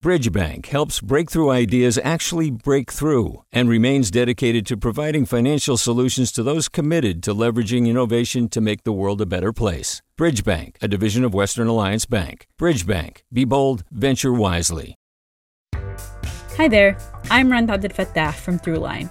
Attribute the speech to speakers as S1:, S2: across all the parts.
S1: Bridgebank helps breakthrough ideas actually break through and remains dedicated to providing financial solutions to those committed to leveraging innovation to make the world a better place. Bridgebank, a division of Western Alliance Bank. Bridgebank, be bold, venture wisely.
S2: Hi there, I'm Rund Abdelfatah from Throughline.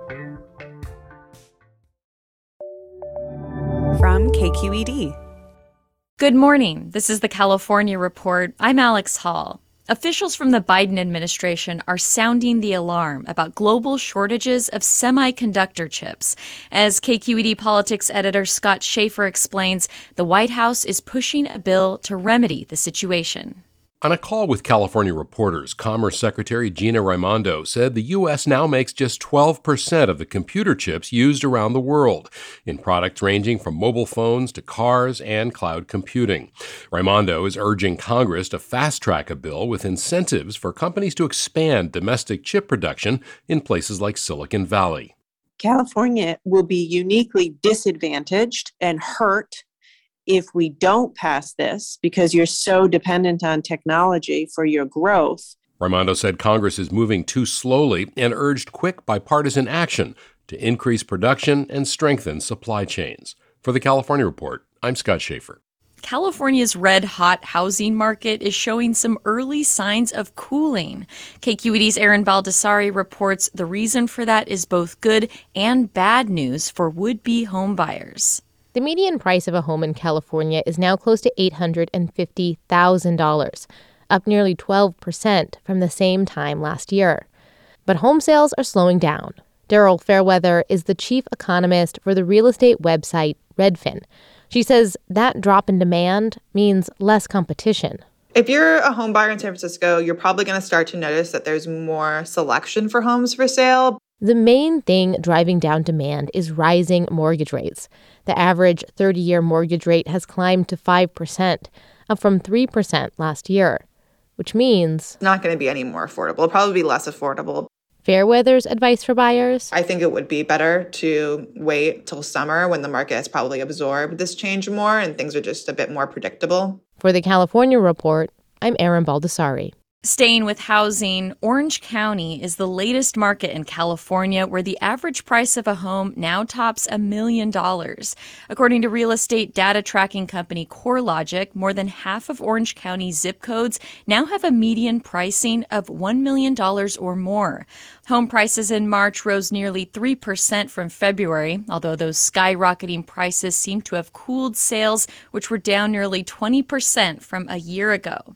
S3: From KQED.
S4: Good morning. This is the California Report. I'm Alex Hall. Officials from the Biden administration are sounding the alarm about global shortages of semiconductor chips. As KQED politics editor Scott Shafer explains, the White House is pushing a bill to remedy the situation.
S5: On a call with California reporters, Commerce Secretary Gina Raimondo said the U.S. now makes just 12% of the computer chips used around the world, in products ranging from mobile phones to cars and cloud computing. Raimondo is urging Congress to fast track a bill with incentives for companies to expand domestic chip production in places like Silicon Valley.
S6: California will be uniquely disadvantaged and hurt if we don't pass this because you're so dependent on technology for your growth.
S5: Raimondo said Congress is moving too slowly and urged quick bipartisan action to increase production and strengthen supply chains. For the California Report, I'm Scott Shafer.
S4: California's red hot housing market is showing some early signs of cooling. KQED's Erin Baldassari reports the reason for that is both good and bad news for would be homebuyers.
S7: The median price of a home in California is now close to $850,000, up nearly 12% from the same time last year. But home sales are slowing down. Daryl Fairweather is the chief economist for the real estate website Redfin. She says that drop in demand means less competition.
S8: If you're a home buyer in San Francisco, you're probably going to start to notice that there's more selection for homes for sale.
S7: The main thing driving down demand is rising mortgage rates. The average 30 year mortgage rate has climbed to 5%, up from 3% last year, which means.
S8: It's not going to be any more affordable. It'll probably be less affordable.
S7: Fairweather's advice for buyers?
S8: I think it would be better to wait till summer when the market has probably absorbed this change more and things are just a bit more predictable.
S7: For the California Report, I'm Erin Baldassari.
S4: Staying with housing, Orange County is the latest market in California where the average price of a home now tops a million dollars. According to real estate data tracking company CoreLogic, more than half of Orange County zip codes now have a median pricing of $1 million or more. Home prices in March rose nearly 3% from February, although those skyrocketing prices seem to have cooled sales, which were down nearly 20% from a year ago.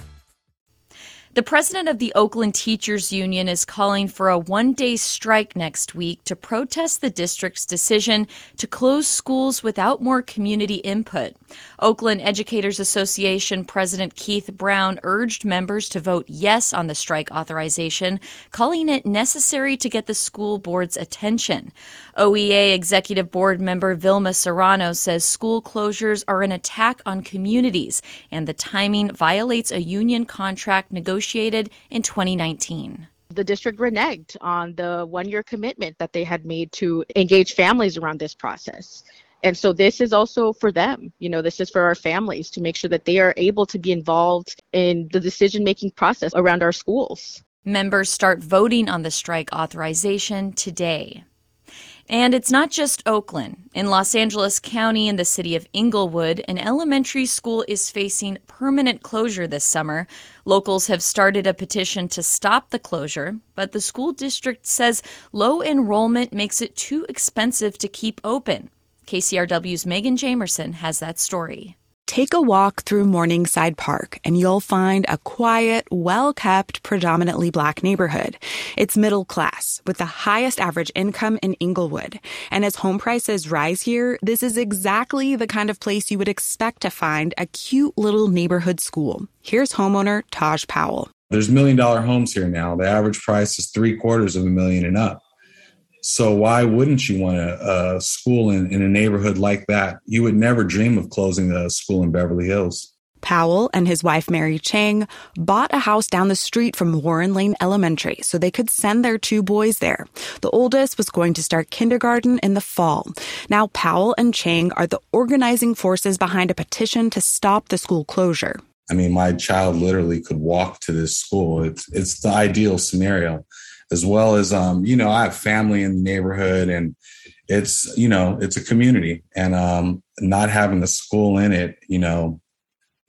S4: The president of the Oakland Teachers Union is calling for a one day strike next week to protest the district's decision to close schools without more community input. Oakland Educators Association President Keith Brown urged members to vote yes on the strike authorization, calling it necessary to get the school board's attention. OEA Executive Board member Vilma Serrano says school closures are an attack on communities and the timing violates a union contract negotiated in 2019.
S3: The district reneged on the one year commitment that they had made to engage families around this process. And so this is also for them. You know, this is for our families to make sure that they are able to be involved in the decision making process around our schools.
S4: Members start voting on the strike authorization today. And it's not just Oakland. In Los Angeles County in the city of Inglewood, an elementary school is facing permanent closure this summer. Locals have started a petition to stop the closure, but the school district says low enrollment makes it too expensive to keep open. KCRW's Megan Jamerson has that story.
S9: Take a walk through Morningside Park and you'll find a quiet, well kept, predominantly black neighborhood. It's middle class with the highest average income in Inglewood. And as home prices rise here, this is exactly the kind of place you would expect to find a cute little neighborhood school. Here's homeowner Taj Powell.
S10: There's million dollar homes here now. The average price is three quarters of a million and up. So why wouldn't you want a, a school in, in a neighborhood like that? You would never dream of closing a school in Beverly Hills.
S9: Powell and his wife Mary Chang bought a house down the street from Warren Lane Elementary so they could send their two boys there. The oldest was going to start kindergarten in the fall. Now Powell and Chang are the organizing forces behind a petition to stop the school closure.
S10: I mean, my child literally could walk to this school. It's it's the ideal scenario as well as um, you know I have family in the neighborhood and it's you know it's a community and um, not having a school in it you know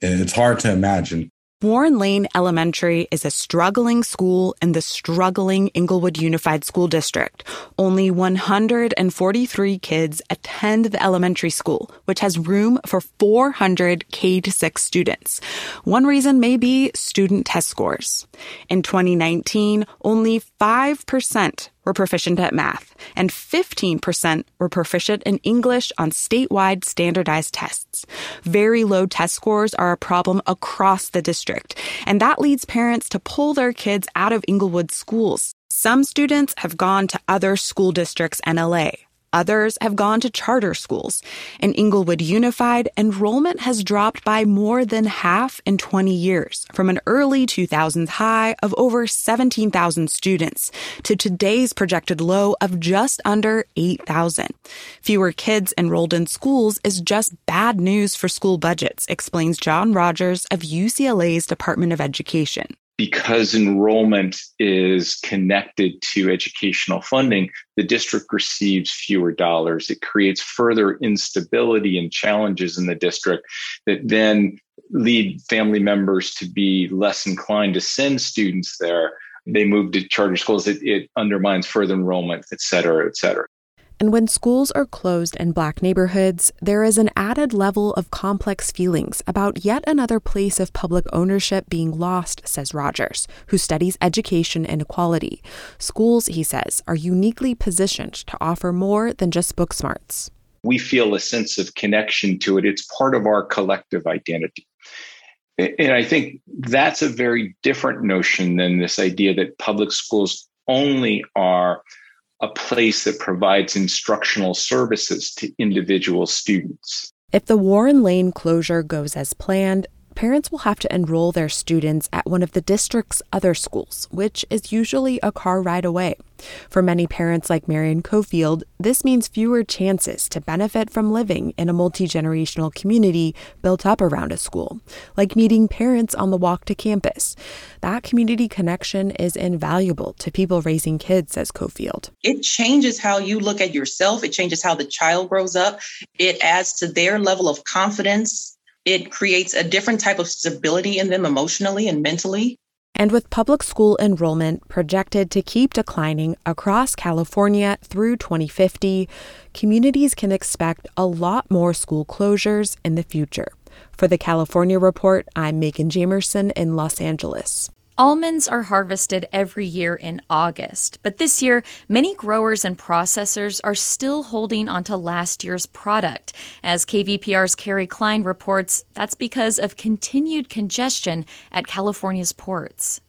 S10: it's hard to imagine
S9: Warren Lane Elementary is a struggling school in the struggling Inglewood Unified School District. Only 143 kids attend the elementary school, which has room for 400 K 6 students. One reason may be student test scores. In 2019, only 5% were proficient at math, and 15% were proficient in English on statewide standardized tests. Very low test scores are a problem across the district, and that leads parents to pull their kids out of Inglewood schools. Some students have gone to other school districts in LA. Others have gone to charter schools. In Inglewood Unified, enrollment has dropped by more than half in 20 years, from an early 2000s high of over 17,000 students to today's projected low of just under 8,000. Fewer kids enrolled in schools is just bad news for school budgets, explains John Rogers of UCLA's Department of Education
S11: because enrollment is connected to educational funding, the district receives fewer dollars. It creates further instability and challenges in the district that then lead family members to be less inclined to send students there. They move to charter schools. It, it undermines further enrollment, et cetera, et cetera.
S12: And when schools are closed in black neighborhoods, there is an added level of complex feelings about yet another place of public ownership being lost, says Rogers, who studies education inequality. Schools, he says, are uniquely positioned to offer more than just book smarts.
S11: We feel a sense of connection to it. It's part of our collective identity. And I think that's a very different notion than this idea that public schools only are a place that provides instructional services to individual students.
S12: If the Warren Lane closure goes as planned, parents will have to enroll their students at one of the district's other schools, which is usually a car ride away. For many parents like Marion Cofield, this means fewer chances to benefit from living in a multi generational community built up around a school, like meeting parents on the walk to campus. That community connection is invaluable to people raising kids, says Cofield.
S13: It changes how you look at yourself, it changes how the child grows up, it adds to their level of confidence. It creates a different type of stability in them emotionally and mentally.
S12: And with public school enrollment projected to keep declining across California through 2050, communities can expect a lot more school closures in the future. For the California Report, I'm Megan Jamerson in Los Angeles.
S4: Almonds are harvested every year in August, but this year, many growers and processors are still holding onto last year's product. As KVPR's Kerry Klein reports, that's because of continued congestion at California's ports.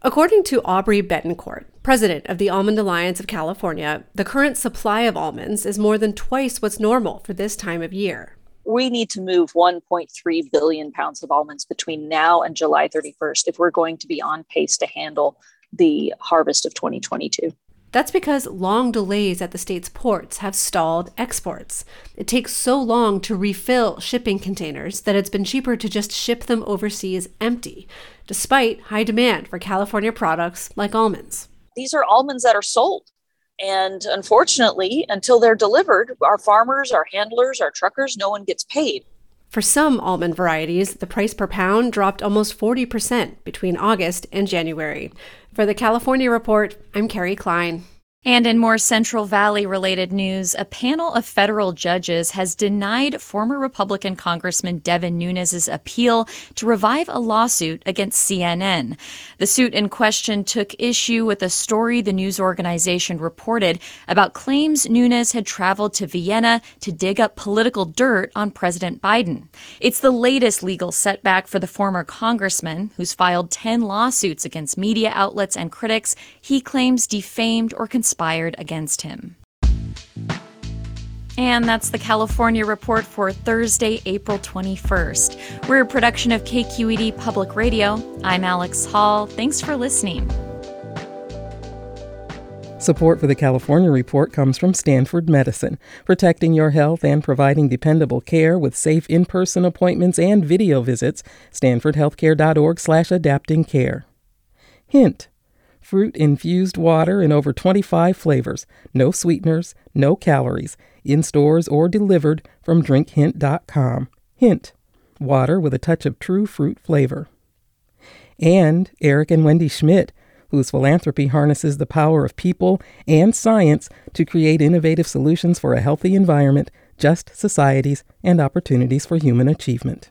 S14: According to Aubrey Betancourt, president of the Almond Alliance of California, the current supply of almonds is more than twice what's normal for this time of year
S15: we need to move 1.3 billion pounds of almonds between now and July 31st if we're going to be on pace to handle the harvest of 2022.
S14: That's because long delays at the state's ports have stalled exports. It takes so long to refill shipping containers that it's been cheaper to just ship them overseas empty, despite high demand for California products like almonds.
S15: These are almonds that are sold. And unfortunately, until they're delivered, our farmers, our handlers, our truckers, no one gets paid.
S14: For some almond varieties, the price per pound dropped almost 40% between August and January. For the California Report, I'm Kerry Klein.
S4: And in more Central Valley related news, a panel of federal judges has denied former Republican Congressman Devin Nunes' appeal to revive a lawsuit against CNN. The suit in question took issue with a story the news organization reported about claims Nunes had traveled to Vienna to dig up political dirt on President Biden. It's the latest legal setback for the former congressman, who's filed 10 lawsuits against media outlets and critics he claims defamed or conspired conspired against him. And that's the California Report for Thursday, April 21st. We're a production of KQED Public Radio. I'm Alex Hall. Thanks for listening.
S16: Support for the California Report comes from Stanford Medicine, protecting your health and providing dependable care with safe in-person appointments and video visits. StanfordHealthcare.org/slash-adapting care. Hint fruit infused water in over 25 flavors, no sweeteners, no calories, in stores or delivered from drinkhint.com. Hint water with a touch of true fruit flavor. And Eric and Wendy Schmidt, whose philanthropy harnesses the power of people and science to create innovative solutions for a healthy environment, just societies, and opportunities for human achievement.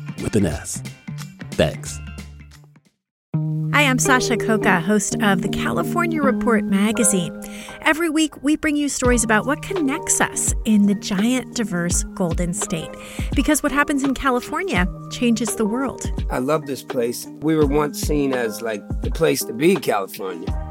S17: with an S. Thanks.
S18: Hi, I'm Sasha Khokha, host of the California Report magazine. Every week, we bring you stories about what connects us in the giant, diverse Golden State. Because what happens in California changes the world.
S19: I love this place. We were once seen as like the place to be, California.